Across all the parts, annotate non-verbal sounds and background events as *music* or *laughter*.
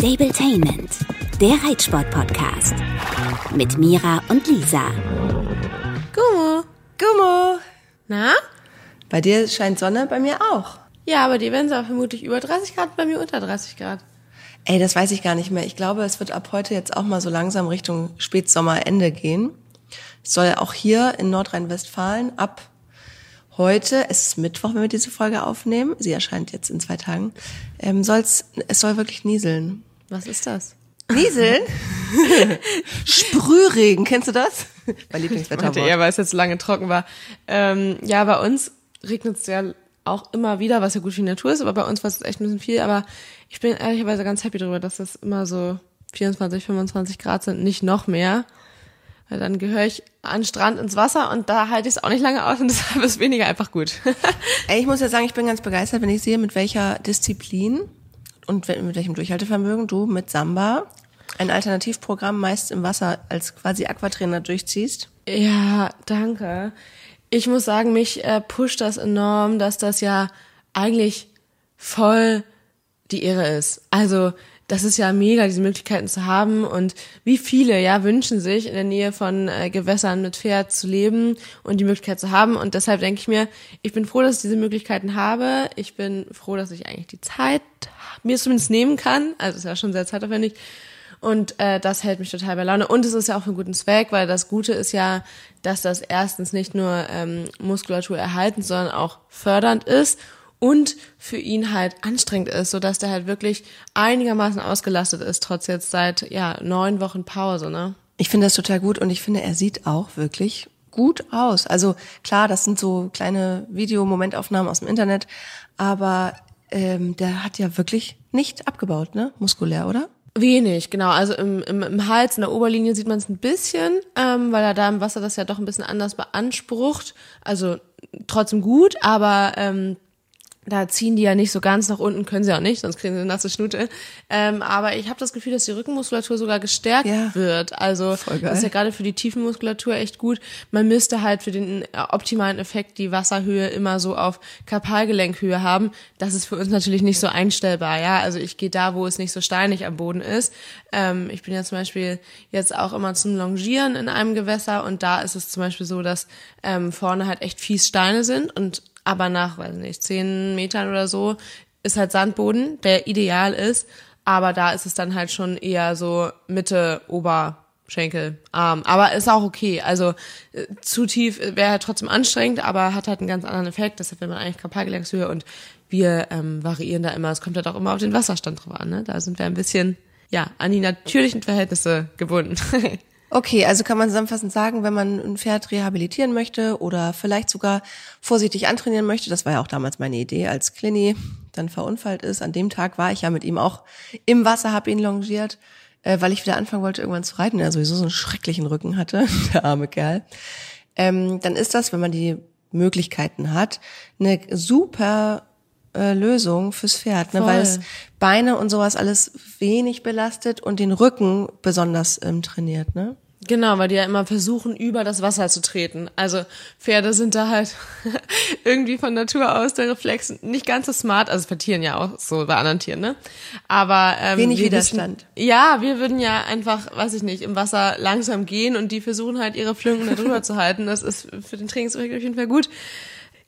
Stabletainment, der Reitsport-Podcast. Mit Mira und Lisa. Gummo. Gummo. Na? Bei dir scheint Sonne, bei mir auch. Ja, aber die werden es auch vermutlich über 30 Grad, bei mir unter 30 Grad. Ey, das weiß ich gar nicht mehr. Ich glaube, es wird ab heute jetzt auch mal so langsam Richtung Spätsommerende gehen. Es soll auch hier in Nordrhein-Westfalen ab heute, es ist Mittwoch, wenn wir diese Folge aufnehmen, sie erscheint jetzt in zwei Tagen, ähm, soll's, es soll wirklich nieseln. Was ist das? Nieseln? *laughs* Sprühregen, kennst du das? Mein Lieblingswetterwort. Er, weil es jetzt lange trocken war. Ähm, ja, bei uns regnet es ja auch immer wieder, was ja gut für die Natur ist, aber bei uns war es echt ein bisschen viel. Aber ich bin ehrlicherweise ganz happy darüber, dass das immer so 24, 25 Grad sind, nicht noch mehr. Weil dann gehöre ich an den Strand ins Wasser und da halte ich es auch nicht lange aus und *laughs* deshalb ist weniger einfach gut. Ey, ich muss ja sagen, ich bin ganz begeistert, wenn ich sehe, mit welcher Disziplin und mit welchem Durchhaltevermögen du mit Samba ein Alternativprogramm meist im Wasser als quasi Aquatrainer durchziehst. Ja, danke. Ich muss sagen, mich äh, pusht das enorm, dass das ja eigentlich voll die Ehre ist. Also das ist ja mega, diese Möglichkeiten zu haben. Und wie viele ja wünschen sich, in der Nähe von äh, Gewässern mit Pferd zu leben und die Möglichkeit zu haben. Und deshalb denke ich mir, ich bin froh, dass ich diese Möglichkeiten habe. Ich bin froh, dass ich eigentlich die Zeit mir zumindest nehmen kann. Also ist ja schon sehr zeitaufwendig. Und äh, das hält mich total bei Laune. Und es ist ja auch für einen guten Zweck, weil das Gute ist ja, dass das erstens nicht nur ähm, Muskulatur erhalten, sondern auch fördernd ist und für ihn halt anstrengend ist, so dass der halt wirklich einigermaßen ausgelastet ist, trotz jetzt seit ja neun Wochen Pause, ne? Ich finde das total gut und ich finde, er sieht auch wirklich gut aus. Also klar, das sind so kleine Videomomentaufnahmen aus dem Internet, aber ähm, der hat ja wirklich nicht abgebaut, ne? Muskulär, oder? Wenig, genau. Also im, im, im Hals, in der Oberlinie sieht man es ein bisschen, ähm, weil er da im Wasser das ja doch ein bisschen anders beansprucht. Also trotzdem gut, aber ähm, da ziehen die ja nicht so ganz nach unten, können sie auch nicht, sonst kriegen sie eine nasse Schnute. Ähm, aber ich habe das Gefühl, dass die Rückenmuskulatur sogar gestärkt Ja. wird. Also das ist ja gerade für die Tiefenmuskulatur echt gut. Man müsste halt für den äh, optimalen Effekt die Wasserhöhe immer so auf Karpalgelenkhöhe haben. Das ist für uns natürlich nicht so einstellbar. Ja, also ich gehe da, wo es nicht so steinig am Boden ist. Ähm, ich bin ja zum Beispiel jetzt auch immer zum Longieren in einem Gewässer und da ist es zum Beispiel so, dass ähm, vorne halt echt fies Steine sind und aber nach, weiß nicht, zehn Metern oder so ist halt Sandboden, der ideal ist. Aber da ist es dann halt schon eher so Mitte, Oberschenkel, Arm. Aber ist auch okay. Also äh, zu tief wäre halt trotzdem anstrengend, aber hat halt einen ganz anderen Effekt. Deshalb will man eigentlich Kapalgelenkshöhe und wir ähm, variieren da immer. Es kommt halt auch immer auf den Wasserstand drauf an. Ne? Da sind wir ein bisschen ja an die natürlichen Verhältnisse gebunden. *laughs* Okay, also kann man zusammenfassend sagen, wenn man ein Pferd rehabilitieren möchte oder vielleicht sogar vorsichtig antrainieren möchte, das war ja auch damals meine Idee, als Clini dann verunfallt ist. An dem Tag war ich ja mit ihm auch im Wasser, habe ihn longiert, äh, weil ich wieder anfangen wollte, irgendwann zu reiten. Er sowieso so einen schrecklichen Rücken hatte, *laughs* der arme Kerl. Ähm, dann ist das, wenn man die Möglichkeiten hat, eine super äh, Lösung fürs Pferd, ne? Voll. weil es Beine und sowas alles wenig belastet und den Rücken besonders ähm, trainiert. Ne? Genau, weil die ja immer versuchen, über das Wasser zu treten. Also Pferde sind da halt *laughs* irgendwie von Natur aus der Reflex nicht ganz so smart. Also bei Tieren ja auch so, bei anderen Tieren, ne? Aber ähm, Wenig Widerstand. Wissen, ja, wir würden ja einfach, weiß ich nicht, im Wasser langsam gehen und die versuchen halt ihre Flünken da drüber *laughs* zu halten. Das ist für den Trainingseffekt auf jeden Fall gut.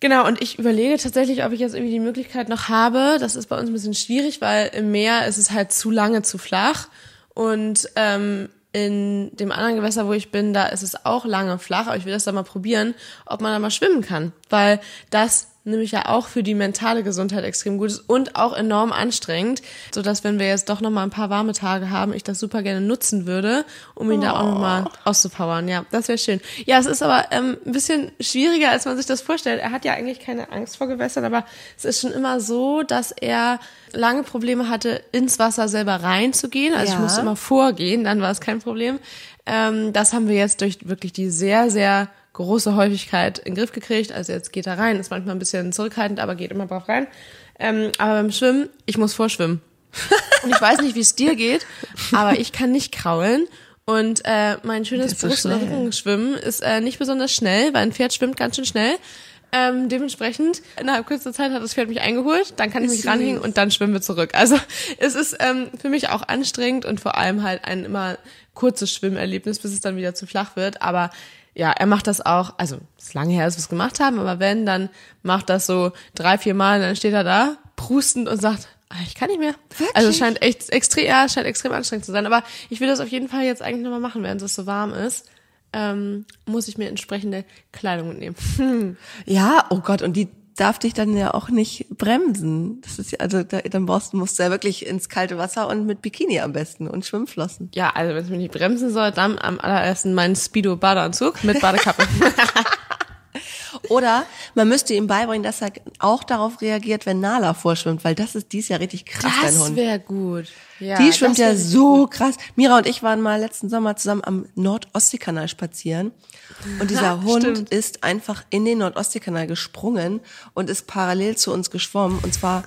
Genau, und ich überlege tatsächlich, ob ich jetzt irgendwie die Möglichkeit noch habe. Das ist bei uns ein bisschen schwierig, weil im Meer ist es halt zu lange zu flach. Und ähm, in dem anderen Gewässer, wo ich bin, da ist es auch lange flach, aber ich will das da mal probieren, ob man da mal schwimmen kann. Weil das nämlich ja auch für die mentale Gesundheit extrem gut ist und auch enorm anstrengend, so dass wenn wir jetzt doch noch mal ein paar warme Tage haben, ich das super gerne nutzen würde, um ihn da auch noch mal auszupowern. Ja, das wäre schön. Ja, es ist aber ähm, ein bisschen schwieriger, als man sich das vorstellt. Er hat ja eigentlich keine Angst vor Gewässern, aber es ist schon immer so, dass er lange Probleme hatte, ins Wasser selber reinzugehen. Also ich Ja. musste immer vorgehen, dann war es kein Problem. Ähm, das haben wir jetzt durch wirklich die sehr, sehr große Häufigkeit in den Griff gekriegt. Also jetzt geht er rein, ist manchmal ein bisschen zurückhaltend, aber geht immer brav rein. Ähm, aber beim Schwimmen, ich muss vorschwimmen. *laughs* Und ich weiß nicht, wie es dir geht, aber ich kann nicht kraulen. Und äh, mein schönes Brust- und. Rückenschwimmen ist äh, nicht besonders schnell, weil ein Pferd schwimmt ganz schön schnell. Ähm, dementsprechend, innerhalb kürzester Zeit hat das Pferd mich eingeholt, dann kann ich mich ranhängen und dann schwimmen wir zurück. Also es ist ähm, für mich auch anstrengend und vor allem halt ein immer kurzes Schwimmerlebnis, bis es dann wieder zu flach wird. Aber ja, er macht das auch, also es ist lange her, dass wir es gemacht haben, aber wenn, dann macht das so drei, vier Mal und dann steht er da, prustend und sagt, "Ah, ich kann nicht mehr. Also es scheint echt extrem, ja, es scheint extrem anstrengend zu sein. Aber ich will das auf jeden Fall jetzt eigentlich nochmal machen, während es so warm ist. Ähm, muss ich mir entsprechende Kleidung mitnehmen. *laughs* Ja, oh Gott, und die darf dich dann ja auch nicht bremsen. Das ist ja, also da, dann brauchst, musst du ja wirklich ins kalte Wasser und mit Bikini am besten und Schwimmflossen. Ja, also wenn es mich nicht bremsen soll, dann am allerersten meinen Speedo-Badeanzug mit Badekappe. *laughs* Oder man müsste ihm beibringen, dass er auch darauf reagiert, wenn Nala vorschwimmt, weil das ist dies ja richtig krass, dein Das Hund. wäre gut. Ja, Die schwimmt ja so krass. Mira und ich waren mal letzten Sommer zusammen am Nordostseekanal spazieren. Und dieser *laughs* Hund stimmt. ist einfach in den Nordostseekanal gesprungen und ist parallel zu uns geschwommen. Und zwar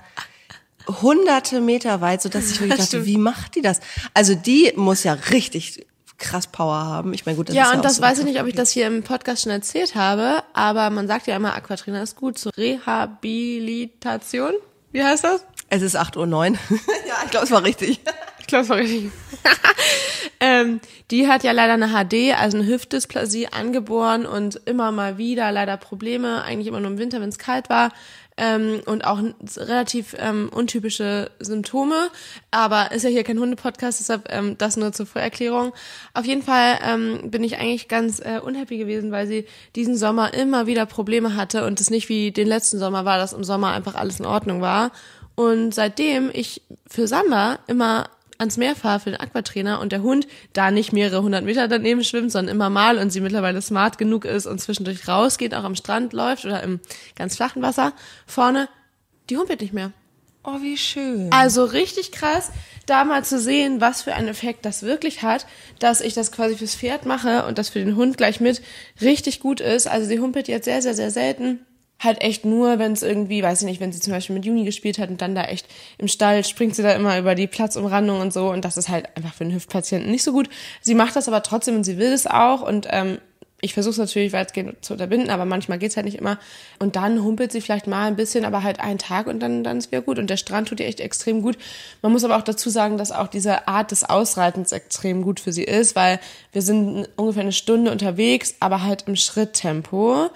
hunderte Meter weit, sodass ich *laughs* wirklich dachte, stimmt. wie macht die das? Also die muss ja richtig krass Power haben. Ich meine, gut, das ist Ja, ja und auch das so weiß ich nicht, ob ich das hier im Podcast schon erzählt habe, aber man sagt ja immer, Aquatrainer ist gut zur Rehabilitation. Wie heißt das? Es ist 8.09 Uhr. *laughs* ja, ich glaube, es war richtig. Ich glaube, es war richtig. *laughs* ähm, die hat ja leider eine HD, also eine Hüftdysplasie angeboren und immer mal wieder leider Probleme, eigentlich immer nur im Winter, wenn es kalt war. Ähm, und auch relativ ähm, untypische Symptome. Aber ist ja hier kein Hunde-Podcast, deshalb ähm, das nur zur Vorerklärung. Auf jeden Fall ähm, bin ich eigentlich ganz äh, unhappy gewesen, weil sie diesen Sommer immer wieder Probleme hatte und es nicht wie den letzten Sommer war, dass im Sommer einfach alles in Ordnung war. Und seitdem ich für Samba immer ans Meer fahre für den Aquatrainer und der Hund da nicht mehrere hundert Meter daneben schwimmt, sondern immer mal und sie mittlerweile smart genug ist und zwischendurch rausgeht, auch am Strand läuft oder im ganz flachen Wasser vorne, die humpelt nicht mehr. Oh, wie schön. Also richtig krass, da mal zu sehen, was für einen Effekt das wirklich hat, dass ich das quasi fürs Pferd mache und das für den Hund gleich mit richtig gut ist. Also sie humpelt jetzt sehr, sehr, sehr selten. Halt echt nur, wenn es irgendwie, weiß ich nicht, wenn sie zum Beispiel mit Juni gespielt hat und dann da echt im Stall springt sie da immer über die Platzumrandung und so und das ist halt einfach für einen Hüftpatienten nicht so gut. Sie macht das aber trotzdem und sie will es auch und ähm, ich versuche es natürlich weitgehend zu unterbinden, aber manchmal geht's halt nicht immer. Und dann humpelt sie vielleicht mal ein bisschen, aber halt einen Tag und dann, dann ist wieder gut. Und der Strand tut ihr echt extrem gut. Man muss aber auch dazu sagen, dass auch diese Art des Ausreitens extrem gut für sie ist, weil wir sind ungefähr eine Stunde unterwegs, aber halt im Schritttempo.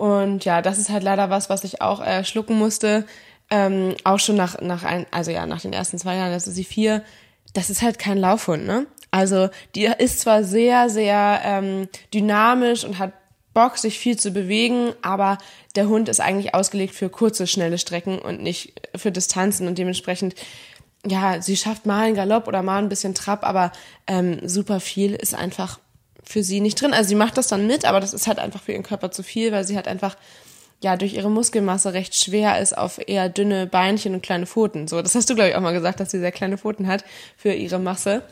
Und ja, das ist halt leider was, was ich auch äh, schlucken musste. Ähm, auch schon nach, nach ein, also ja, nach den ersten zwei Jahren, das ist sie vier. Das ist halt kein Laufhund, ne? Also die ist zwar sehr, sehr ähm, dynamisch und hat Bock, sich viel zu bewegen, aber der Hund ist eigentlich ausgelegt für kurze, schnelle Strecken und nicht für Distanzen und dementsprechend, ja, sie schafft mal einen Galopp oder mal ein bisschen Trab, aber ähm, super viel ist einfach für sie nicht drin. Also sie macht das dann mit, aber das ist halt einfach für ihren Körper zu viel, weil sie halt einfach ja durch ihre Muskelmasse recht schwer ist auf eher dünne Beinchen und kleine Pfoten. So, das hast du glaube ich auch mal gesagt, dass sie sehr kleine Pfoten hat für ihre Masse.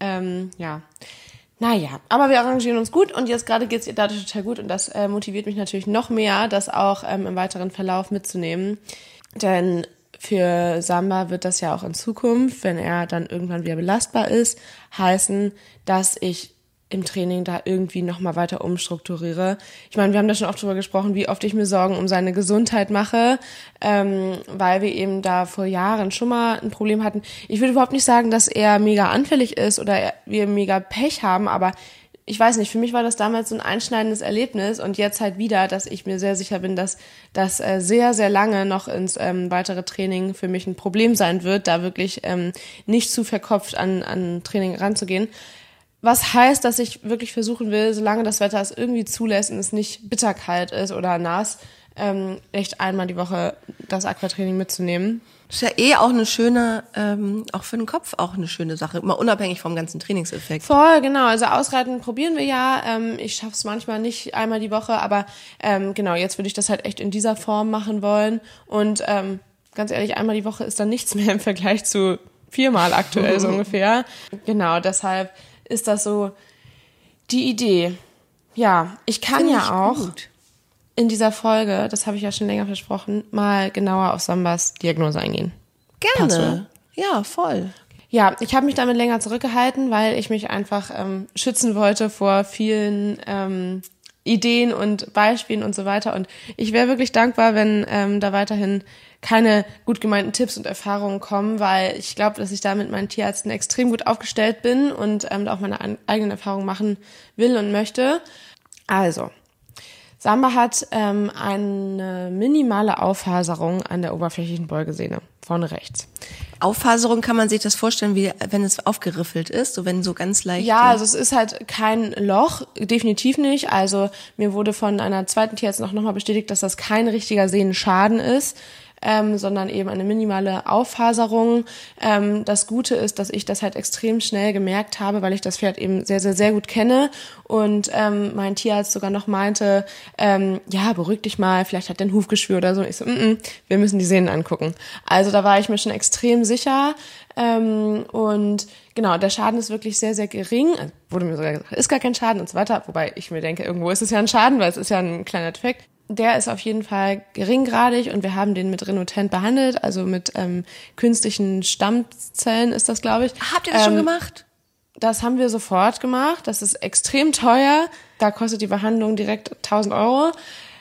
Ähm, ja. Naja, aber wir arrangieren uns gut und jetzt gerade geht's ihr dadurch total gut und das äh, motiviert mich natürlich noch mehr, das auch ähm, im weiteren Verlauf mitzunehmen. Denn für Samba wird das ja auch in Zukunft, wenn er dann irgendwann wieder belastbar ist, heißen, dass ich im Training da irgendwie nochmal weiter umstrukturiere. Ich meine, wir haben da schon oft drüber gesprochen, wie oft ich mir Sorgen um seine Gesundheit mache, ähm, weil wir eben da vor Jahren schon mal ein Problem hatten. Ich würde überhaupt nicht sagen, dass er mega anfällig ist oder er- wir mega Pech haben, aber ich weiß nicht, für mich war das damals so ein einschneidendes Erlebnis und jetzt halt wieder, dass ich mir sehr sicher bin, dass das äh, sehr, sehr lange noch ins ähm, weitere Training für mich ein Problem sein wird, da wirklich ähm, nicht zu verkopft an, an Training ranzugehen. Was heißt, dass ich wirklich versuchen will, solange das Wetter es irgendwie zulässt und es nicht bitterkalt ist oder nass, ähm, echt einmal die Woche das Aquatraining mitzunehmen. Das ist ja eh auch eine schöne, ähm, auch für den Kopf auch eine schöne Sache, mal unabhängig vom ganzen Trainingseffekt. Voll, genau. Also ausreiten probieren wir ja. Ähm, ich schaffe es manchmal nicht einmal die Woche, aber ähm, genau, jetzt würde ich das halt echt in dieser Form machen wollen. Und ähm, ganz ehrlich, einmal die Woche ist dann nichts *laughs* mehr im Vergleich zu viermal aktuell so *laughs* ungefähr. Genau, deshalb ist das so die Idee. Ja, ich kann Finde ja ich auch gut. in dieser Folge, das habe ich ja schon länger versprochen, mal genauer auf Sambas Diagnose eingehen. Gerne. Ja, voll. Ja, ich habe mich damit länger zurückgehalten, weil ich mich einfach ähm, schützen wollte vor vielen ähm, Ideen und Beispielen und so weiter. Und ich wäre wirklich dankbar, wenn ähm, da weiterhin keine gut gemeinten Tipps und Erfahrungen kommen, weil ich glaube, dass ich da mit meinen Tierärzten extrem gut aufgestellt bin und ähm, auch meine eigenen Erfahrungen machen will und möchte. Also, Samba hat ähm, eine minimale Auffaserung an der oberflächlichen Beugesehne, vorne rechts. Auffaserung kann man sich das vorstellen, wie wenn es aufgeriffelt ist, so wenn so ganz leicht. Ja, also es ist halt kein Loch, definitiv nicht. Also mir wurde von einer zweiten Tierärztin auch nochmal bestätigt, dass das kein richtiger Sehnenschaden ist ähm, sondern eben eine minimale Auffaserung. Ähm, das Gute ist, dass ich das halt extrem schnell gemerkt habe, weil ich das Pferd eben sehr, sehr, sehr gut kenne und ähm, mein Tierarzt sogar noch meinte, ähm, ja, beruhig dich mal, vielleicht hat der ein Hufgeschwür oder so. Ich so, mm -mm, wir müssen die Sehnen angucken. Also da war ich mir schon extrem sicher. Ähm, und genau, der Schaden ist wirklich sehr, sehr gering. Also wurde mir sogar gesagt, ist gar kein Schaden und so weiter. Wobei ich mir denke, irgendwo ist es ja ein Schaden, weil es ist ja ein kleiner Defekt der ist auf jeden Fall geringgradig und wir haben den mit Renotent behandelt, also mit ähm, künstlichen Stammzellen ist das, glaube ich. Habt ihr das ähm, schon gemacht? Das haben wir sofort gemacht. Das ist extrem teuer. Da kostet die Behandlung direkt 1000 Euro.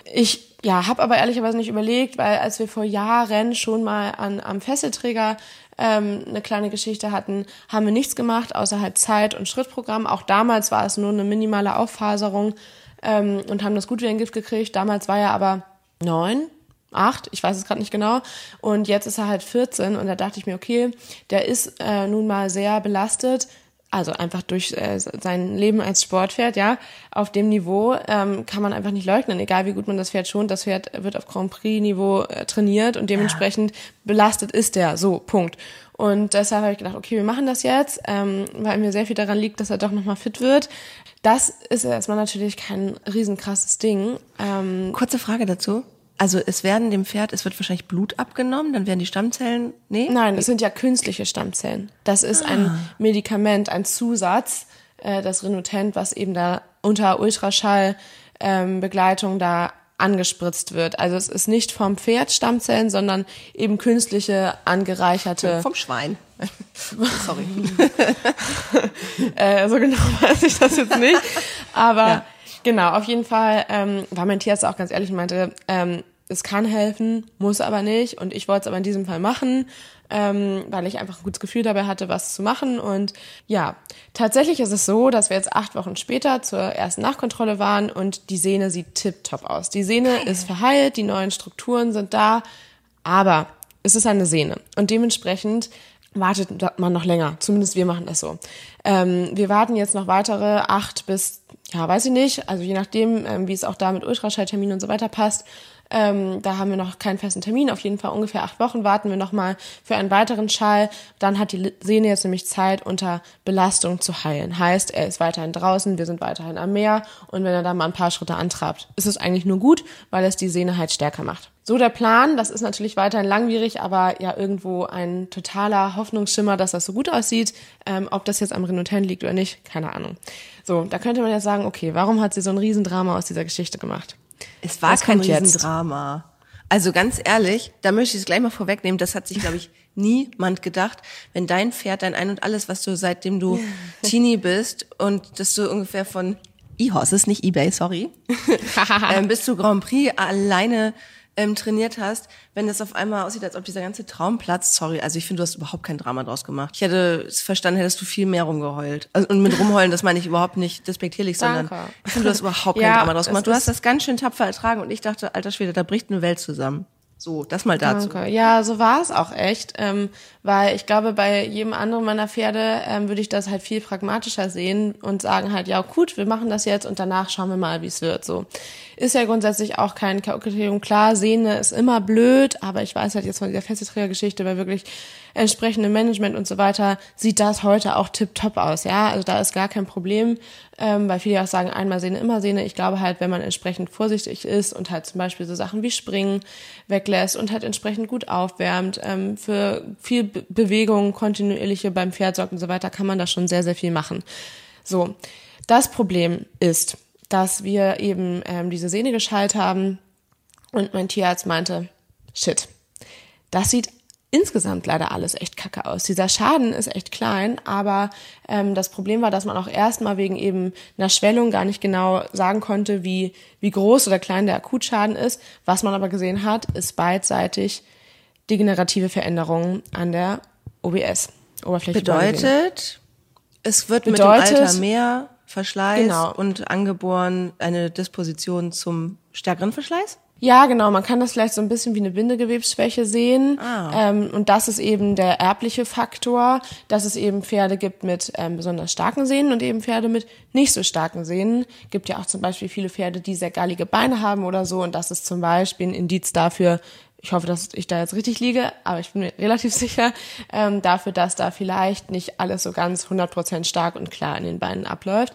Ich ja, habe aber ehrlicherweise nicht überlegt, weil als wir vor Jahren schon mal an, am Fesselträger ähm, eine kleine Geschichte hatten, haben wir nichts gemacht, außer halt Zeit- und Schrittprogramm. Auch damals war es nur eine minimale Auffaserung ähm, und haben das gut wie ein Gift gekriegt. Damals war er aber neun, acht, ich weiß es gerade nicht genau. Und jetzt ist er halt 14 und da dachte ich mir, okay, der ist äh, nun mal sehr belastet. Also einfach durch äh, sein Leben als Sportpferd, ja, auf dem Niveau ähm, kann man einfach nicht leugnen, egal wie gut man das Pferd schont, das Pferd wird auf Grand Prix-Niveau äh, trainiert und dementsprechend ja. belastet ist der, so, Punkt. Und deshalb habe ich gedacht, okay, wir machen das jetzt, ähm, weil mir sehr viel daran liegt, dass er doch nochmal fit wird. Das ist erstmal natürlich kein riesenkrasses Ding. Ähm, Kurze Frage dazu. Also es werden dem Pferd, es wird wahrscheinlich Blut abgenommen, dann werden die Stammzellen, nee? Nein, es sind ja künstliche Stammzellen. Das ist ah. ein Medikament, ein Zusatz, äh, das Renotent, was eben da unter Ultraschallbegleitung ähm, da angespritzt wird. Also es ist nicht vom Pferd Stammzellen, sondern eben künstliche angereicherte. Vom Schwein. *laughs* Sorry. äh, so genau *laughs* weiß ich das jetzt nicht. Aber ja. Genau, auf jeden Fall ähm, war mein Tierarzt auch ganz ehrlich und meinte, ähm, es kann helfen, muss aber nicht. Und ich wollte es aber in diesem Fall machen, ähm, weil ich einfach ein gutes Gefühl dabei hatte, was zu machen. Und ja, tatsächlich ist es so, dass wir jetzt acht Wochen später zur ersten Nachkontrolle waren und die Sehne sieht tipptopp aus. Die Sehne Geil. ist verheilt, die neuen Strukturen sind da, aber es ist eine Sehne. Und dementsprechend wartet man noch länger. Zumindest wir machen das so. Ähm, wir warten jetzt noch weitere acht bis, ja, weiß ich nicht, also je nachdem, ähm, wie es auch da mit Ultraschalltermin und so weiter passt, ähm, da haben wir noch keinen festen Termin. Auf jeden Fall ungefähr acht Wochen warten wir nochmal für einen weiteren Schall. Dann hat die Sehne jetzt nämlich Zeit, unter Belastung zu heilen. Heißt, er ist weiterhin draußen, wir sind weiterhin am Meer und wenn er da mal ein paar Schritte antrabt, ist es eigentlich nur gut, weil es die Sehne halt stärker macht. So der Plan, das ist natürlich weiterhin langwierig, aber ja irgendwo ein totaler Hoffnungsschimmer, dass das so gut aussieht. Ähm, ob das jetzt am Renotent liegt oder nicht, keine Ahnung. So, da könnte man jetzt sagen, okay, warum hat sie so ein Riesendrama aus dieser Geschichte gemacht? Es war das kein Riesendrama. Also ganz ehrlich, da möchte ich es gleich mal vorwegnehmen, das hat sich, glaube ich, niemand gedacht, wenn dein Pferd, dein Ein und alles, was du seitdem du *laughs* Teenie bist und dass du ungefähr von E-Horses, nicht eBay, sorry, *laughs* *laughs* ähm, bis zu Grand Prix alleine ähm, trainiert hast, wenn das auf einmal aussieht, als ob dieser ganze Traum platzt, sorry, also ich finde, du hast überhaupt kein Drama draus gemacht. Ich hätte es verstanden, hättest du viel mehr rumgeheult. Also, und mit rumheulen, das meine ich überhaupt nicht despektierlich, sondern ich finde, du hast überhaupt *laughs* kein ja, Drama draus gemacht. Du hast das ganz schön tapfer ertragen und ich dachte, alter Schwede, da bricht eine Welt zusammen. So, das mal dazu. Danke. Ja, so war es auch echt, ähm, weil ich glaube, bei jedem anderen meiner Pferde ähm, würde ich das halt viel pragmatischer sehen und sagen halt, ja gut, wir machen das jetzt und danach schauen wir mal, wie es wird. So ist ja grundsätzlich auch kein Kriterium. Klar, Sehne ist immer blöd, aber ich weiß halt jetzt von dieser Fesselträgergeschichte, weil wirklich entsprechende Management und so weiter, sieht das heute auch tipptopp aus, ja. Also da ist gar kein Problem, ähm, weil viele auch sagen, einmal Sehne, immer Sehne. Ich glaube halt, wenn man entsprechend vorsichtig ist und halt zum Beispiel so Sachen wie Springen weglässt und halt entsprechend gut aufwärmt, ähm, für viel Be Bewegung, kontinuierliche beim Pferd sorgt und so weiter, kann man da schon sehr, sehr viel machen. So. Das Problem ist, dass wir eben ähm, diese Sehne geschaltet haben und mein Tierarzt meinte, shit, das sieht insgesamt leider alles echt kacke aus. Dieser Schaden ist echt klein, aber ähm, das Problem war, dass man auch erstmal wegen eben einer Schwellung gar nicht genau sagen konnte, wie, wie groß oder klein der Akutschaden ist. Was man aber gesehen hat, ist beidseitig degenerative Veränderungen an der OBS. Oberfläche Bedeutet, es wird Bedeutet, mit dem Alter mehr Verschleiß Genau. und angeboren eine Disposition zum stärkeren Verschleiß? Ja, genau. Man kann das vielleicht so ein bisschen wie eine Bindegewebsschwäche sehen. Ah. Ähm, und das ist eben der erbliche Faktor, dass es eben Pferde gibt mit ähm, besonders starken Sehnen und eben Pferde mit nicht so starken Sehnen. Gibt ja auch zum Beispiel viele Pferde, die sehr gallige Beine haben oder so. Und das ist zum Beispiel ein Indiz dafür, ich hoffe, dass ich da jetzt richtig liege, aber ich bin mir relativ *laughs* sicher, ähm, dafür, dass da vielleicht nicht alles so ganz 100% stark und klar in den Beinen abläuft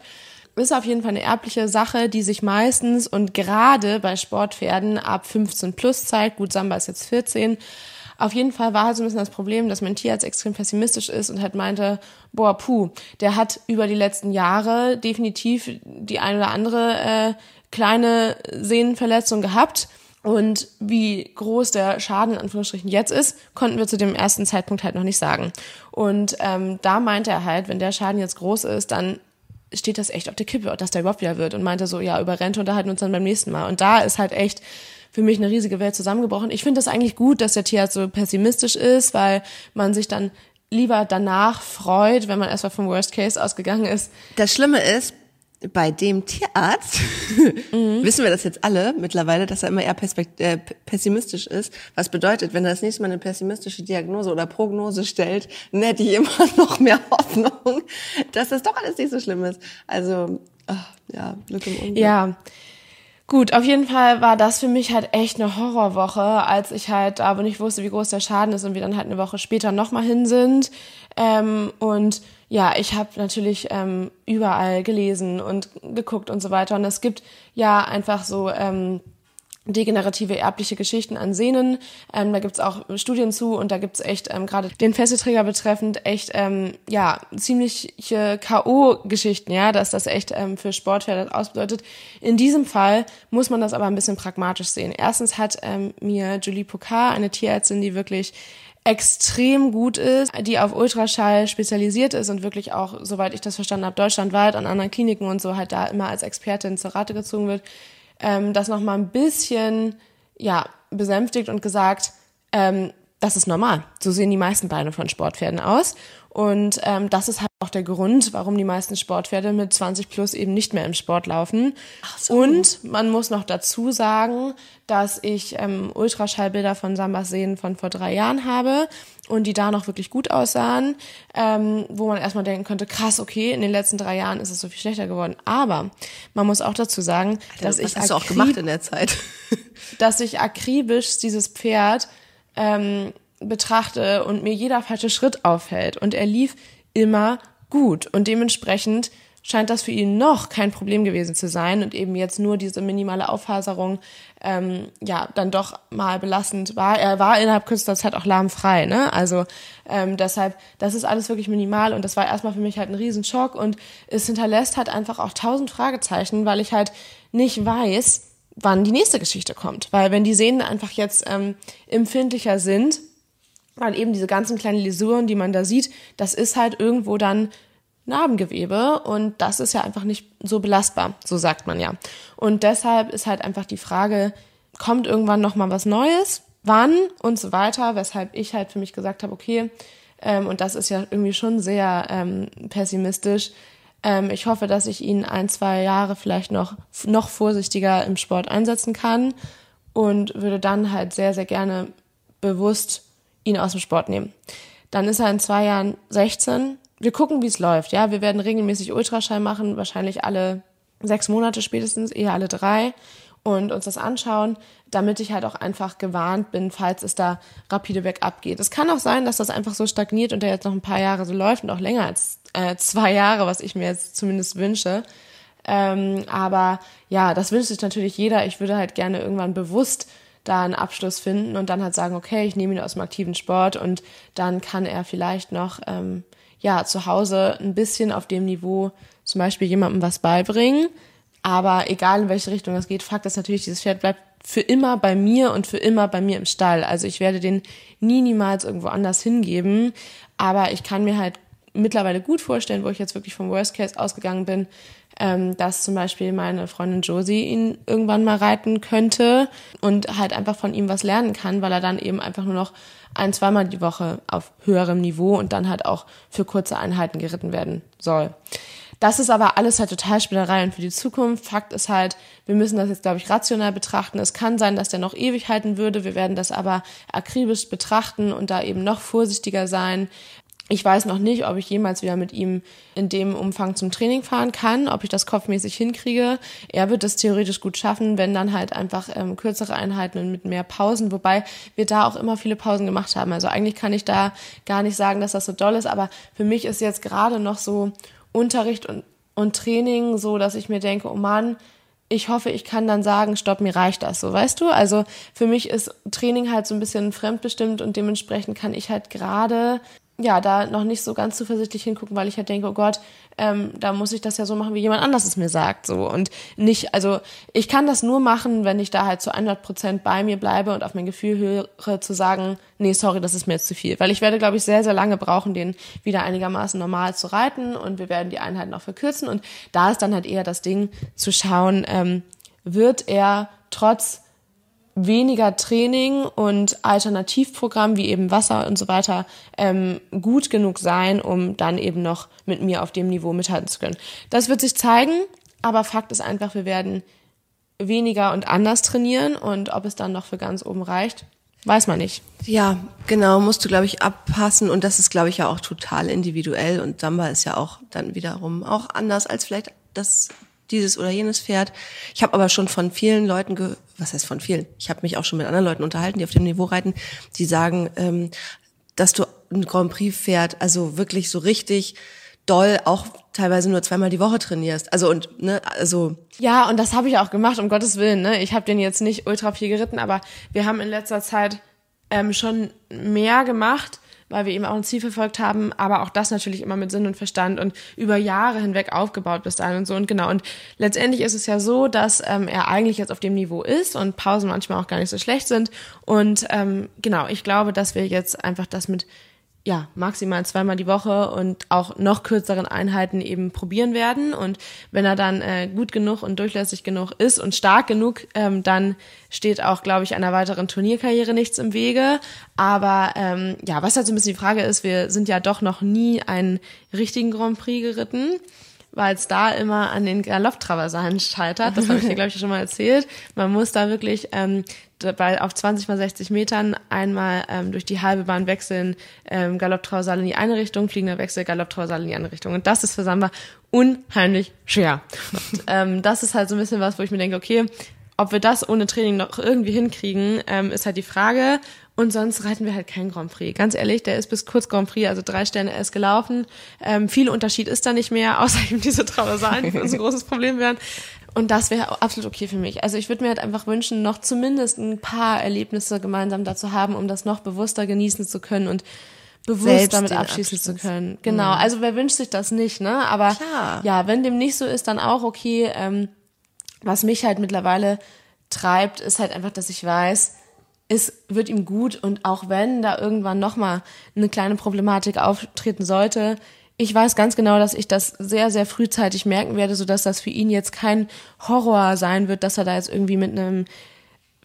ist auf jeden Fall eine erbliche Sache, die sich meistens und gerade bei Sportpferden ab 15 plus zeigt. Gut, Samba ist jetzt 14. Auf jeden Fall war halt so ein bisschen das Problem, dass mein Tierarzt extrem pessimistisch ist und halt meinte, boah, puh, der hat über die letzten Jahre definitiv die ein oder andere äh, kleine Sehnenverletzung gehabt. Und wie groß der Schaden in Anführungsstrichen jetzt ist, konnten wir zu dem ersten Zeitpunkt halt noch nicht sagen. Und ähm, da meinte er halt, wenn der Schaden jetzt groß ist, dann steht das echt auf der Kippe, dass der überhaupt wieder wird und meinte so, ja, über Rente unterhalten uns dann beim nächsten Mal. Und da ist halt echt für mich eine riesige Welt zusammengebrochen. Ich finde das eigentlich gut, dass der Tierarzt so pessimistisch ist, weil man sich dann lieber danach freut, wenn man erstmal vom Worst Case ausgegangen ist. Das Schlimme ist, bei dem Tierarzt *laughs* wissen wir das jetzt alle mittlerweile, dass er immer eher äh, pessimistisch ist. Was bedeutet, wenn er das nächste Mal eine pessimistische Diagnose oder Prognose stellt, dann hätte ich *laughs* immer noch mehr Hoffnung, dass das doch alles nicht so schlimm ist. Also, ach, ja, Glück im Unglück. Ja. Gut, auf jeden Fall war das für mich halt echt eine Horrorwoche, als ich halt aber nicht wusste, wie groß der Schaden ist und wir dann halt eine Woche später nochmal hin sind. Ähm, und ja, ich habe natürlich ähm, überall gelesen und geguckt und so weiter. Und es gibt ja einfach so ähm, degenerative erbliche Geschichten an Sehnen. Ähm, da gibt's auch Studien zu und da gibt's echt ähm, gerade den Fesselträger betreffend echt ähm, ja ziemliche KO-Geschichten, ja, dass das echt ähm, für Sportpferde ausbedeutet. In diesem Fall muss man das aber ein bisschen pragmatisch sehen. Erstens hat ähm, mir Julie Pocard, eine Tierärztin, die wirklich extrem gut ist, die auf Ultraschall spezialisiert ist und wirklich auch, soweit ich das verstanden habe, deutschlandweit an anderen Kliniken und so halt da immer als Expertin zur Rate gezogen wird, ähm, das nochmal ein bisschen, ja, besänftigt und gesagt, ähm, das ist normal. So sehen die meisten Beine von Sportpferden aus. Und ähm, das ist halt auch der Grund, warum die meisten Sportpferde mit 20 plus eben nicht mehr im Sport laufen. So. Und man muss noch dazu sagen, dass ich ähm, Ultraschallbilder von Sambas Seen von vor drei Jahren habe und die da noch wirklich gut aussahen, ähm, wo man erstmal denken könnte, krass, okay, in den letzten drei Jahren ist es so viel schlechter geworden. Aber man muss auch dazu sagen, dass Was ich hast du auch gemacht in der Zeit? dass ich akribisch dieses Pferd ähm, betrachte und mir jeder falsche Schritt auffällt. Und er lief immer gut. Und dementsprechend scheint das für ihn noch kein Problem gewesen zu sein und eben jetzt nur diese minimale Auffaserung ähm, ja dann doch mal belastend war. Er war innerhalb kürzester Zeit auch lahmfrei, ne? Also ähm, deshalb, das ist alles wirklich minimal und das war erstmal für mich halt ein Riesenschock und es hinterlässt halt einfach auch tausend Fragezeichen, weil ich halt nicht weiß, wann die nächste Geschichte kommt. Weil wenn die Sehnen einfach jetzt ähm, empfindlicher sind, weil eben diese ganzen kleinen Läsuren, die man da sieht, das ist halt irgendwo dann Narbengewebe und das ist ja einfach nicht so belastbar, so sagt man ja. Und deshalb ist halt einfach die Frage, kommt irgendwann noch mal was Neues, wann und so weiter, weshalb ich halt für mich gesagt habe, okay, ähm, und das ist ja irgendwie schon sehr ähm, pessimistisch. Ähm, ich hoffe, dass ich ihn ein, zwei Jahre vielleicht noch noch vorsichtiger im Sport einsetzen kann und würde dann halt sehr, sehr gerne bewusst ihn aus dem Sport nehmen. Dann ist er in zwei Jahren 16. Wir gucken, wie es läuft. Ja, wir werden regelmäßig Ultraschall machen, wahrscheinlich alle sechs Monate spätestens, eher alle drei und uns das anschauen, damit ich halt auch einfach gewarnt bin, falls es da rapide bergab geht. Es kann auch sein, dass das einfach so stagniert und der jetzt noch ein paar Jahre so läuft und auch länger als äh, zwei Jahre, was ich mir jetzt zumindest wünsche. Ähm, aber ja, das wünscht sich natürlich jeder. Ich würde halt gerne irgendwann bewusst da einen Abschluss finden und dann halt sagen, okay, ich nehme ihn aus dem aktiven Sport und dann kann er vielleicht noch ähm, ja zu Hause ein bisschen auf dem Niveau zum Beispiel jemandem was beibringen. Aber egal in welche Richtung das geht, Fakt ist natürlich, dieses Pferd bleibt für immer bei mir und für immer bei mir im Stall. Also ich werde den nie niemals irgendwo anders hingeben, aber ich kann mir halt mittlerweile gut vorstellen, wo ich jetzt wirklich vom Worst Case ausgegangen bin, ähm, dass zum Beispiel meine Freundin Josie ihn irgendwann mal reiten könnte und halt einfach von ihm was lernen kann, weil er dann eben einfach nur noch ein, zweimal die Woche auf höherem Niveau und dann halt auch für kurze Einheiten geritten werden soll. Das ist aber alles halt total Spinnerei und für die Zukunft. Fakt ist halt, wir müssen das jetzt, glaube ich, rational betrachten. Es kann sein, dass der noch ewig halten würde. Wir werden das aber akribisch betrachten und da eben noch vorsichtiger sein. Ich weiß noch nicht, ob ich jemals wieder mit ihm in dem Umfang zum Training fahren kann, ob ich das kopfmäßig hinkriege. Er wird es theoretisch gut schaffen, wenn dann halt einfach ähm, kürzere Einheiten und mit mehr Pausen, wobei wir da auch immer viele Pausen gemacht haben. Also eigentlich kann ich da gar nicht sagen, dass das so doll ist, aber für mich ist jetzt gerade noch so Unterricht und, und Training so, dass ich mir denke, oh Mann, ich hoffe, ich kann dann sagen, stopp, mir reicht das so, weißt du? Also für mich ist Training halt so ein bisschen fremdbestimmt und dementsprechend kann ich halt gerade ja, da noch nicht so ganz zuversichtlich hingucken, weil ich halt denke, oh Gott, ähm, da muss ich das ja so machen, wie jemand anders es mir sagt, so. Und nicht, also ich kann das nur machen, wenn ich da halt zu 100 Prozent bei mir bleibe und auf mein Gefühl höre, zu sagen, nee, sorry, das ist mir jetzt zu viel, weil ich werde, glaube ich, sehr, sehr lange brauchen, den wieder einigermaßen normal zu reiten und wir werden die Einheiten auch verkürzen. Und da ist dann halt eher das Ding zu schauen, ähm, wird er trotz weniger Training und Alternativprogramm wie eben Wasser und so weiter ähm, gut genug sein, um dann eben noch mit mir auf dem Niveau mithalten zu können. Das wird sich zeigen, aber Fakt ist einfach, wir werden weniger und anders trainieren und ob es dann noch für ganz oben reicht, weiß man nicht. Ja, genau, musst du, glaube ich, abpassen und das ist, glaube ich, ja auch total individuell und Samba ist ja auch dann wiederum auch anders als vielleicht das dieses oder jenes Pferd. Ich habe aber schon von vielen Leuten, was heißt von vielen? Ich habe mich auch schon mit anderen Leuten unterhalten, die auf dem Niveau reiten, die sagen, ähm, dass du ein Grand Prix Pferd, also wirklich so richtig doll auch teilweise nur zweimal die Woche trainierst. Also und ne, also ja, und das habe ich auch gemacht, um Gottes Willen. Ne? Ich habe den jetzt nicht ultra viel geritten, aber wir haben in letzter Zeit ähm, schon mehr gemacht weil wir eben auch ein Ziel verfolgt haben, aber auch das natürlich immer mit Sinn und Verstand und über Jahre hinweg aufgebaut bis dahin und so. Und genau, und letztendlich ist es ja so, dass ähm, er eigentlich jetzt auf dem Niveau ist und Pausen manchmal auch gar nicht so schlecht sind. Und ähm, genau, ich glaube, dass wir jetzt einfach das mit ja, maximal zweimal die Woche und auch noch kürzeren Einheiten eben probieren werden. Und wenn er dann äh, gut genug und durchlässig genug ist und stark genug, ähm, dann steht auch, glaube ich, einer weiteren Turnierkarriere nichts im Wege. Aber ähm, ja, was halt so ein bisschen die Frage ist, wir sind ja doch noch nie einen richtigen Grand Prix geritten weil es da immer an den Galopptraversalen scheitert. Das habe ich dir, glaube ich, schon mal erzählt. Man muss da wirklich ähm, bei, auf 20 mal 60 Metern einmal ähm, durch die halbe Bahn wechseln, ähm, Galopptraversal in die eine Richtung, fliegender Wechsel, Galopptraversal in die andere Richtung. Und das ist für Samba unheimlich schwer. Und, ähm, das ist halt so ein bisschen was, wo ich mir denke, okay, ob wir das ohne Training noch irgendwie hinkriegen, ähm, ist halt die Frage. Und sonst reiten wir halt kein Grand Prix. Ganz ehrlich, der ist bis kurz Grand Prix, also drei Sterne erst gelaufen. Ähm, viel Unterschied ist da nicht mehr, *laughs* außer eben diese Traversalen, die für uns ein großes Problem wären. Und das wäre absolut okay für mich. Also ich würde mir halt einfach wünschen, noch zumindest ein paar Erlebnisse gemeinsam dazu haben, um das noch bewusster genießen zu können und bewusst Selbst damit abschließen Abschluss. zu können. Genau. Mhm. Also wer wünscht sich das nicht, ne? Aber Klar. ja, wenn dem nicht so ist, dann auch okay. Ähm, was mich halt mittlerweile treibt, ist halt einfach, dass ich weiß, es wird ihm gut und auch wenn da irgendwann nochmal eine kleine Problematik auftreten sollte, ich weiß ganz genau, dass ich das sehr, sehr frühzeitig merken werde, sodass das für ihn jetzt kein Horror sein wird, dass er da jetzt irgendwie mit einem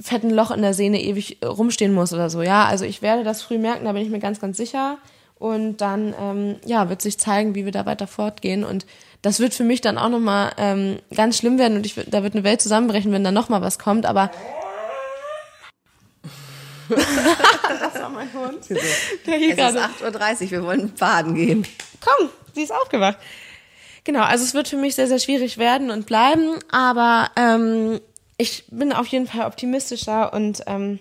fetten Loch in der Sehne ewig rumstehen muss oder so. Ja, also ich werde das früh merken, da bin ich mir ganz, ganz sicher. Und dann, ähm, ja, wird sich zeigen, wie wir da weiter fortgehen. Und das wird für mich dann auch nochmal ähm, ganz schlimm werden und ich, da wird eine Welt zusammenbrechen, wenn da nochmal was kommt. Aber das war mein Hund. Der hier es ist 8.30 Uhr, wir wollen baden gehen. Komm, sie ist aufgewacht. Genau, also es wird für mich sehr, sehr schwierig werden und bleiben, aber ähm, ich bin auf jeden Fall optimistischer und ähm,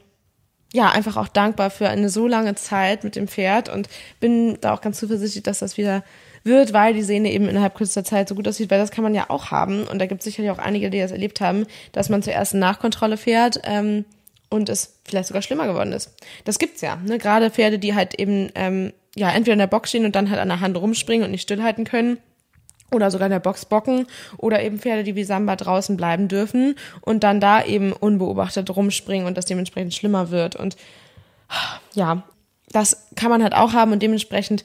ja, einfach auch dankbar für eine so lange Zeit mit dem Pferd und bin da auch ganz zuversichtlich, dass das wieder wird, weil die Sehne eben innerhalb kürzester Zeit so gut aussieht, weil das kann man ja auch haben und da gibt es sicherlich auch einige, die das erlebt haben, dass man zuerst eine Nachkontrolle fährt ähm, und es vielleicht sogar schlimmer geworden ist. Das gibt's ja, ne? Gerade Pferde, die halt eben ähm, ja entweder in der Box stehen und dann halt an der Hand rumspringen und nicht stillhalten können oder sogar in der Box bocken oder eben Pferde, die wie Samba draußen bleiben dürfen und dann da eben unbeobachtet rumspringen und das dementsprechend schlimmer wird. Und ja, das kann man halt auch haben und dementsprechend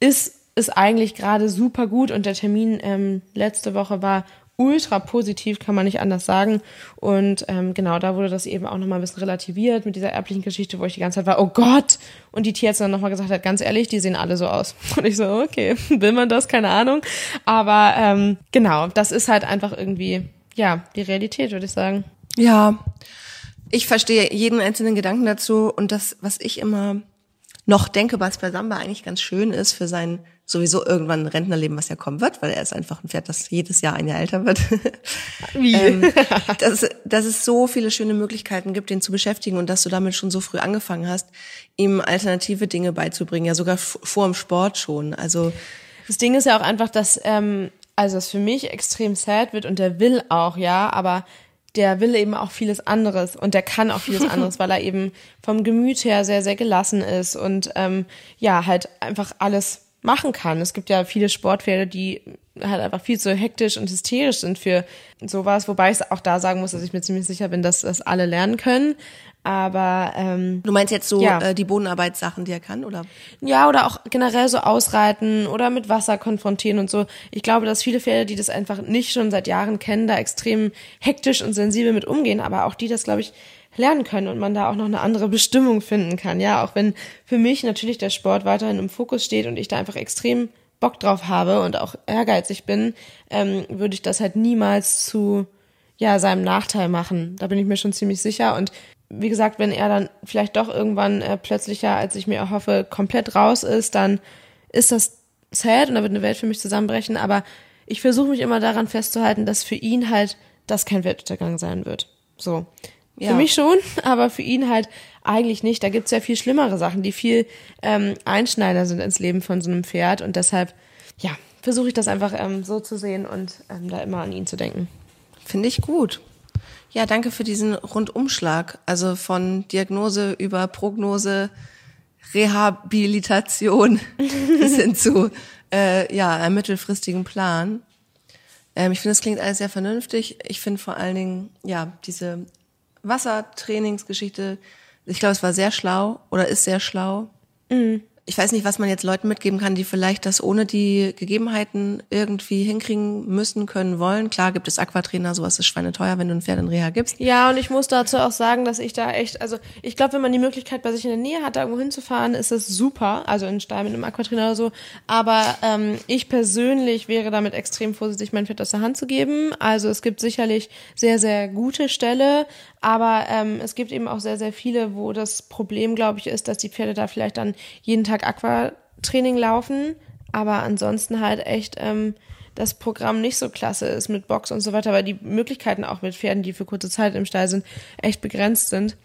ist es eigentlich gerade super gut und der Termin ähm, letzte Woche war ultra positiv, kann man nicht anders sagen. Und ähm, genau, da wurde das eben auch nochmal ein bisschen relativiert mit dieser erblichen Geschichte, wo ich die ganze Zeit war, oh Gott! Und die Tierärztin dann nochmal gesagt hat, ganz ehrlich, die sehen alle so aus. *laughs* Und ich so, okay, *laughs* will man das? Keine Ahnung. Aber ähm, genau, das ist halt einfach irgendwie, ja, die Realität, würde ich sagen. Ja, ich verstehe jeden einzelnen Gedanken dazu und das, was ich immer noch denke, was bei Samba eigentlich ganz schön ist für sein sowieso irgendwann ein Rentnerleben, was ja kommen wird, weil er ist einfach ein Pferd, das jedes Jahr ein Jahr älter wird. *laughs* Wie? ähm, *laughs* dass, dass es so viele schöne Möglichkeiten gibt, den zu beschäftigen und dass du damit schon so früh angefangen hast, ihm alternative Dinge beizubringen, ja sogar vor dem Sport schon. Also das Ding ist ja auch einfach, dass ähm, also es für mich extrem sad wird und der will auch, ja, aber der will eben auch vieles anderes und der kann auch vieles *laughs* anderes, weil er eben vom Gemüt her sehr, sehr gelassen ist und ähm, ja, halt einfach alles machen kann. Es gibt ja viele Sportpferde, die halt einfach viel zu hektisch und hysterisch sind für sowas, wobei ich auch da sagen muss, dass ich mir ziemlich sicher bin, dass das alle lernen können. Aber ähm, du meinst jetzt so ja. äh, die Bodenarbeitssachen, die er kann, oder? Ja, oder auch generell so ausreiten oder mit Wasser konfrontieren und so. Ich glaube, dass viele Pferde, die das einfach nicht schon seit Jahren kennen, da extrem hektisch und sensibel mit umgehen, aber auch die das, glaube ich, lernen können und man da auch noch eine andere Bestimmung finden kann. Ja, auch wenn für mich natürlich der Sport weiterhin im Fokus steht und ich da einfach extrem Bock drauf habe und auch ehrgeizig bin, ähm, würde ich das halt niemals zu ja seinem Nachteil machen. Da bin ich mir schon ziemlich sicher und wie gesagt, wenn er dann vielleicht doch irgendwann äh, plötzlich ja, als ich mir erhoffe, komplett raus ist, dann ist das sad und da wird eine Welt für mich zusammenbrechen. Aber ich versuche mich immer daran festzuhalten, dass für ihn halt das kein Weltuntergang sein wird. So. Ja. Für mich schon, aber für ihn halt eigentlich nicht. Da gibt's ja viel schlimmere Sachen, die viel ähm, einschneider sind ins Leben von so einem Pferd. Und deshalb, ja, versuche ich das einfach ähm, so zu sehen und ähm, da immer an ihn zu denken. Finde ich gut. Ja, danke für diesen Rundumschlag. Also von Diagnose über Prognose, Rehabilitation *laughs* bis hin zu äh, ja, einem mittelfristigen Plan. Ähm, ich finde, das klingt alles sehr vernünftig. Ich finde vor allen Dingen, ja, diese Wassertrainingsgeschichte, ich glaube, es war sehr schlau oder ist sehr schlau. Mhm ich weiß nicht, was man jetzt Leuten mitgeben kann, die vielleicht das ohne die Gegebenheiten irgendwie hinkriegen müssen, können, wollen. Klar gibt es Aquatrainer, sowas ist schweineteuer, wenn du ein Pferd in Reha gibst. Ja, und ich muss dazu auch sagen, dass ich da echt, also ich glaube, wenn man die Möglichkeit bei sich in der Nähe hat, da irgendwo hinzufahren, ist das super. Also in Stein mit einem Aquatrainer oder so. Aber ähm, ich persönlich wäre damit extrem vorsichtig, mein Pferd aus der Hand zu geben. Also es gibt sicherlich sehr, sehr gute Ställe, aber ähm, es gibt eben auch sehr, sehr viele, wo das Problem, glaube ich, ist, dass die Pferde da vielleicht dann jeden Tag Tag Aquatraining laufen, aber ansonsten halt echt ähm, das Programm nicht so klasse ist mit Box und so weiter, weil die Möglichkeiten auch mit Pferden, die für kurze Zeit im Stall sind, echt begrenzt sind.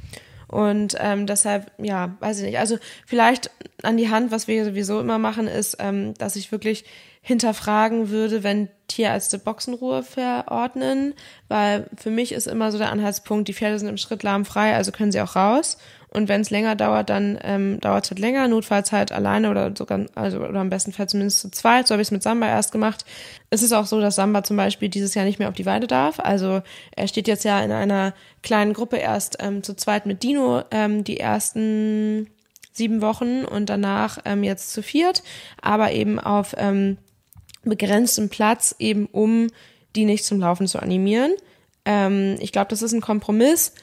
Und ähm, deshalb, ja, weiß ich nicht. Also vielleicht an die Hand, was wir sowieso immer machen, ist, ähm, dass ich wirklich hinterfragen würde, wenn Tierärzte Boxenruhe verordnen, weil für mich ist immer so der Anhaltspunkt, die Pferde sind im Schritt lahmfrei, also können sie auch raus. Und wenn es länger dauert, dann ähm, dauert es halt länger, notfalls halt alleine oder sogar, also oder am besten Fall zumindest zu zweit. So habe ich es mit Samba erst gemacht. Es ist auch so, dass Samba zum Beispiel dieses Jahr nicht mehr auf die Weide darf. Also er steht jetzt ja in einer kleinen Gruppe erst ähm, zu zweit mit Dino ähm, die ersten sieben Wochen und danach ähm, jetzt zu viert, aber eben auf ähm, begrenztem Platz, eben um die nicht zum Laufen zu animieren. Ähm, ich glaube, das ist ein Kompromiss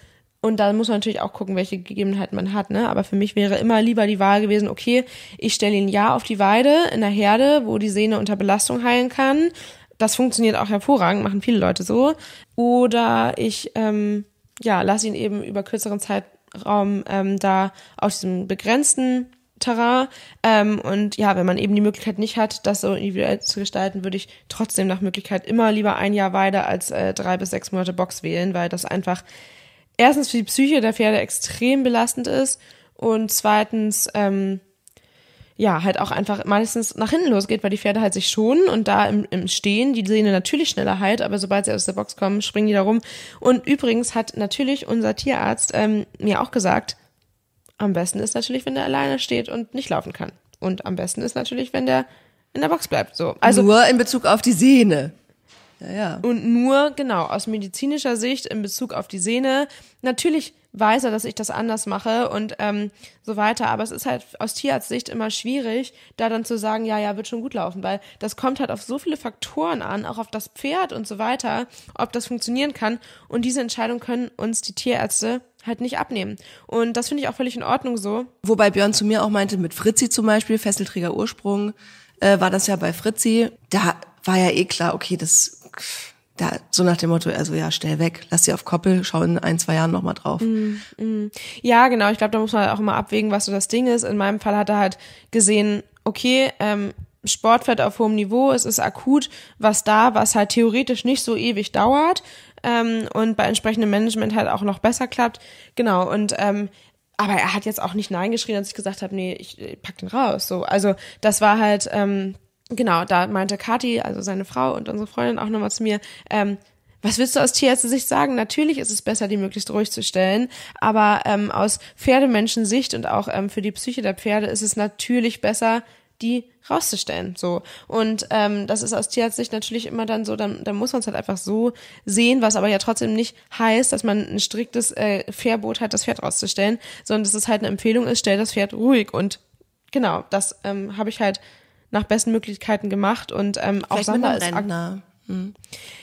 und da muss man natürlich auch gucken, welche Gegebenheiten man hat. Ne? Aber für mich wäre immer lieber die Wahl gewesen, okay, ich stelle ihn ja auf die Weide in der Herde, wo die Sehne unter Belastung heilen kann. Das funktioniert auch hervorragend, machen viele Leute so. Oder ich ähm, ja, lasse ihn eben über kürzeren Zeitraum ähm, da auf diesem begrenzten Terrain. Ähm, und ja, wenn man eben die Möglichkeit nicht hat, das so individuell zu gestalten, würde ich trotzdem nach Möglichkeit immer lieber ein Jahr Weide als äh, drei bis sechs Monate Box wählen, weil das einfach erstens für die Psyche der Pferde extrem belastend ist und zweitens ähm, ja halt auch einfach meistens nach hinten losgeht, weil die Pferde halt sich schonen und da im, im Stehen die Sehne natürlich schneller heilt, aber sobald sie aus der Box kommen, springen die da rum. Und übrigens hat natürlich unser Tierarzt ähm, mir auch gesagt, am besten ist natürlich, wenn der alleine steht und nicht laufen kann. Und am besten ist natürlich, wenn der in der Box bleibt. So. Also Nur in Bezug auf die Sehne. Ja, ja. und nur, genau, aus medizinischer Sicht in Bezug auf die Sehne. Natürlich weiß er, dass ich das anders mache und ähm, so weiter. Aber es ist halt aus Tierarztsicht immer schwierig, da dann zu sagen, ja, ja, wird schon gut laufen, weil das kommt halt auf so viele Faktoren an, auch auf das Pferd und so weiter, ob das funktionieren kann. Und diese Entscheidung können uns die Tierärzte halt nicht abnehmen. Und das finde ich auch völlig in Ordnung so. Wobei Björn zu mir auch meinte, mit Fritzi zum Beispiel, Fesselträger Ursprung, äh, war das ja bei Fritzi. Da war ja eh klar, okay, das da so nach dem Motto, also ja, stell weg, lass sie auf Koppel, schau in ein, zwei Jahren nochmal drauf. Ja, genau. Ich glaube, da muss man auch immer abwägen, was so das Ding ist. In meinem Fall hat er halt gesehen, okay, ähm, Sportfett auf hohem Niveau, es ist akut was da, was halt theoretisch nicht so ewig dauert ähm, und bei entsprechendem Management halt auch noch besser klappt. Genau, und ähm, aber er hat jetzt auch nicht Nein geschrien, als ich gesagt habe, nee, ich, ich pack den raus. So, also das war halt, ähm, genau, da meinte Kathi, also seine Frau und unsere Freundin auch nochmal zu mir, ähm, was willst du aus Tierärzte-Sicht sagen? Natürlich ist es besser, die möglichst ruhig zu stellen, aber ähm, aus Pferdemenschensicht und auch ähm, für die Psyche der Pferde ist es natürlich besser, die rauszustellen. So. Und ähm, das ist aus Tierarztsicht natürlich immer dann so, dann, dann muss man es halt einfach so sehen, was aber ja trotzdem nicht heißt, dass man ein striktes äh, Verbot hat, das Pferd rauszustellen, sondern dass es halt eine Empfehlung ist, stell das Pferd ruhig. Und genau, das ähm, habe ich halt nach besten Möglichkeiten gemacht und ähm, auch Samba ist Rentner.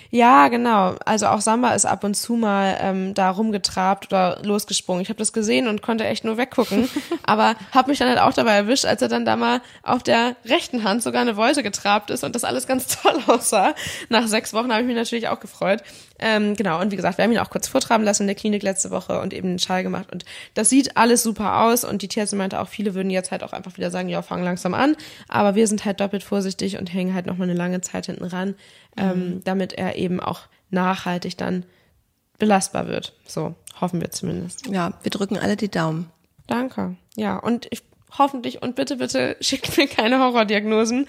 ja, genau. Also auch Samba ist ab und zu mal ähm, da rumgetrabt oder losgesprungen. Ich habe das gesehen und konnte echt nur weggucken, *laughs* aber habe mich dann halt auch dabei erwischt, als er dann da mal auf der rechten Hand sogar eine Volte getrabt ist und das alles ganz *laughs* toll aussah. Nach sechs Wochen habe ich mich natürlich auch gefreut. Ähm, genau, und wie gesagt, wir haben ihn auch kurz vortraben lassen in der Klinik letzte Woche und eben den Schall gemacht. Und das sieht alles super aus. Und die Tierärztin meinte auch, viele würden jetzt halt auch einfach wieder sagen, ja, fang langsam an. Aber wir sind halt doppelt vorsichtig und hängen halt noch mal eine lange Zeit hinten ran, ähm, damit er eben auch nachhaltig dann belastbar wird. So, hoffen wir zumindest. Ja, wir drücken alle die Daumen. Danke. Ja, und ich hoffentlich und bitte, bitte *laughs* schickt mir keine Horrordiagnosen,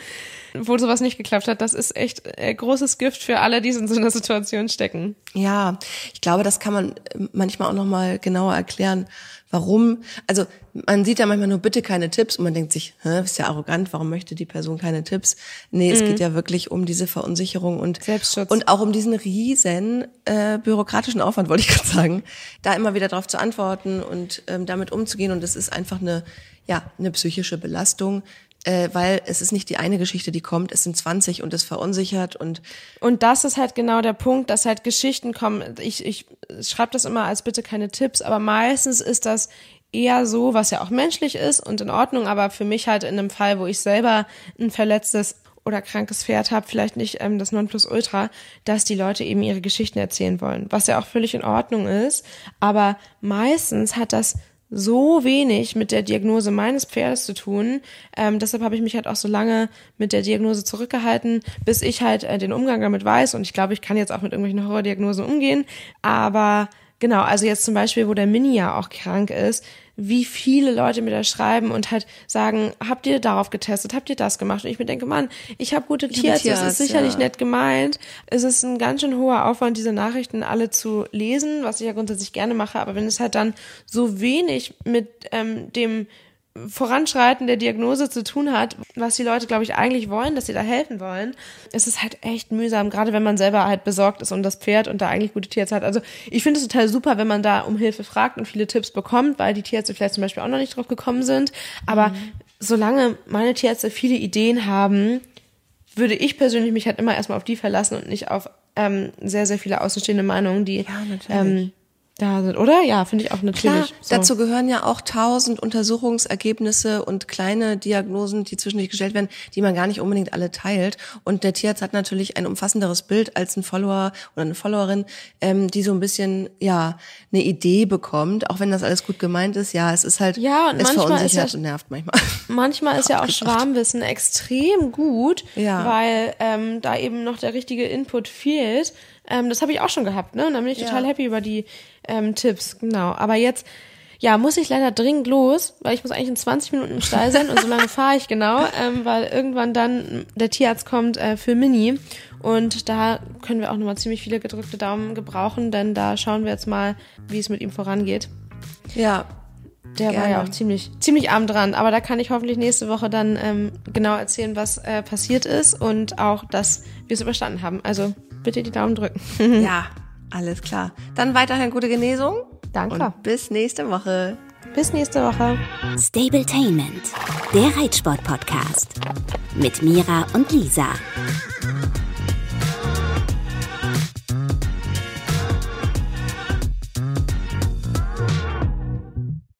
wo sowas nicht geklappt hat. Das ist echt äh, großes Gift für alle, die in so einer Situation stecken. Ja, ich glaube, das kann man äh, manchmal auch noch mal genauer erklären, warum. Also man sieht ja manchmal nur bitte keine Tipps und man denkt sich, Hä, ist ja arrogant, warum möchte die Person keine Tipps? Nee, es geht ja wirklich um diese Verunsicherung und Mhm. Selbstschutz. und auch um diesen riesen äh, bürokratischen Aufwand, *laughs* wollte ich gerade sagen, da immer wieder darauf zu antworten und ähm, damit umzugehen. Und es ist einfach eine, ja, eine psychische Belastung. Äh, weil es ist nicht die eine Geschichte, die kommt, es sind 20 und es verunsichert und Und das ist halt genau der Punkt, dass halt Geschichten kommen. Ich, ich schreibe das immer als bitte keine Tipps, aber meistens ist das eher so, was ja auch menschlich ist und in Ordnung, aber für mich halt in einem Fall, wo ich selber ein verletztes oder krankes Pferd habe, vielleicht nicht ähm, das Nonplusultra, dass die Leute eben ihre Geschichten erzählen wollen, was ja auch völlig in Ordnung ist, aber meistens hat das so wenig mit der Diagnose meines Pferdes zu tun. Ähm, deshalb habe ich mich halt auch so lange mit der Diagnose zurückgehalten, bis ich halt äh, den Umgang damit weiß. Und ich glaube, ich kann jetzt auch mit irgendwelchen Horrordiagnosen umgehen. Aber genau, also jetzt zum Beispiel, wo der Mini ja auch krank ist, wie viele Leute mir da schreiben und halt sagen, habt ihr darauf getestet, habt ihr das gemacht? Und ich mir denke, Mann, ich habe gute Tierärzte, das ist sicherlich ja. nett gemeint. Es ist ein ganz schön hoher Aufwand, diese Nachrichten alle zu lesen, was ich ja grundsätzlich gerne mache. Aber wenn es halt dann so wenig mit ähm, dem Voranschreiten der Diagnose zu tun hat, was die Leute, glaube ich, eigentlich wollen, dass sie da helfen wollen, ist es halt echt mühsam, gerade wenn man selber halt besorgt ist um das Pferd und da eigentlich gute Tierärzte hat. Also ich finde es total super, wenn man da um Hilfe fragt und viele Tipps bekommt, weil die Tierärzte vielleicht zum Beispiel auch noch nicht drauf gekommen sind. Aber solange meine Tierärzte viele Ideen haben, würde ich persönlich mich halt immer erstmal auf die verlassen und nicht auf ähm, sehr, sehr viele außenstehende Meinungen, die natürlich. ähm, da sind, oder? Ja, finde ich auch natürlich. Klar, So. dazu gehören ja auch tausend Untersuchungsergebnisse und kleine Diagnosen, die zwischendurch gestellt werden, die man gar nicht unbedingt alle teilt. Und der Tierarzt hat natürlich ein umfassenderes Bild als ein Follower oder eine Followerin, ähm, die so ein bisschen, ja, eine Idee bekommt, auch wenn das alles gut gemeint ist. Ja, es ist halt, Ja, und es manchmal verunsichert ist ja- und nervt manchmal. *laughs* Manchmal ist ja auch Abgebracht. Schwarmwissen extrem gut, Ja. weil ähm, da eben noch der richtige Input fehlt. Ähm, das habe ich auch schon gehabt, ne? Und da bin ich Ja. total happy über die ähm, Tipps, genau. Aber jetzt, ja, muss ich leider dringend los, weil ich muss eigentlich in 20 Minuten im Stall sein und so lange fahre ich genau, ähm, weil irgendwann dann der Tierarzt kommt äh, für Mini und da können wir auch nochmal ziemlich viele gedrückte Daumen gebrauchen, denn da schauen wir jetzt mal, wie es mit ihm vorangeht. Ja, Der war Gerne. ja auch ziemlich, ziemlich arm dran. Aber da kann ich hoffentlich nächste Woche dann ähm, genau erzählen, was äh, passiert ist und auch, dass wir es überstanden haben. Also bitte die Daumen drücken. *laughs* Ja, alles klar. Dann weiterhin gute Genesung. Danke. Und bis nächste Woche. Bis nächste Woche. Stabletainment, der Reitsport-Podcast. Mit Mira und Lisa.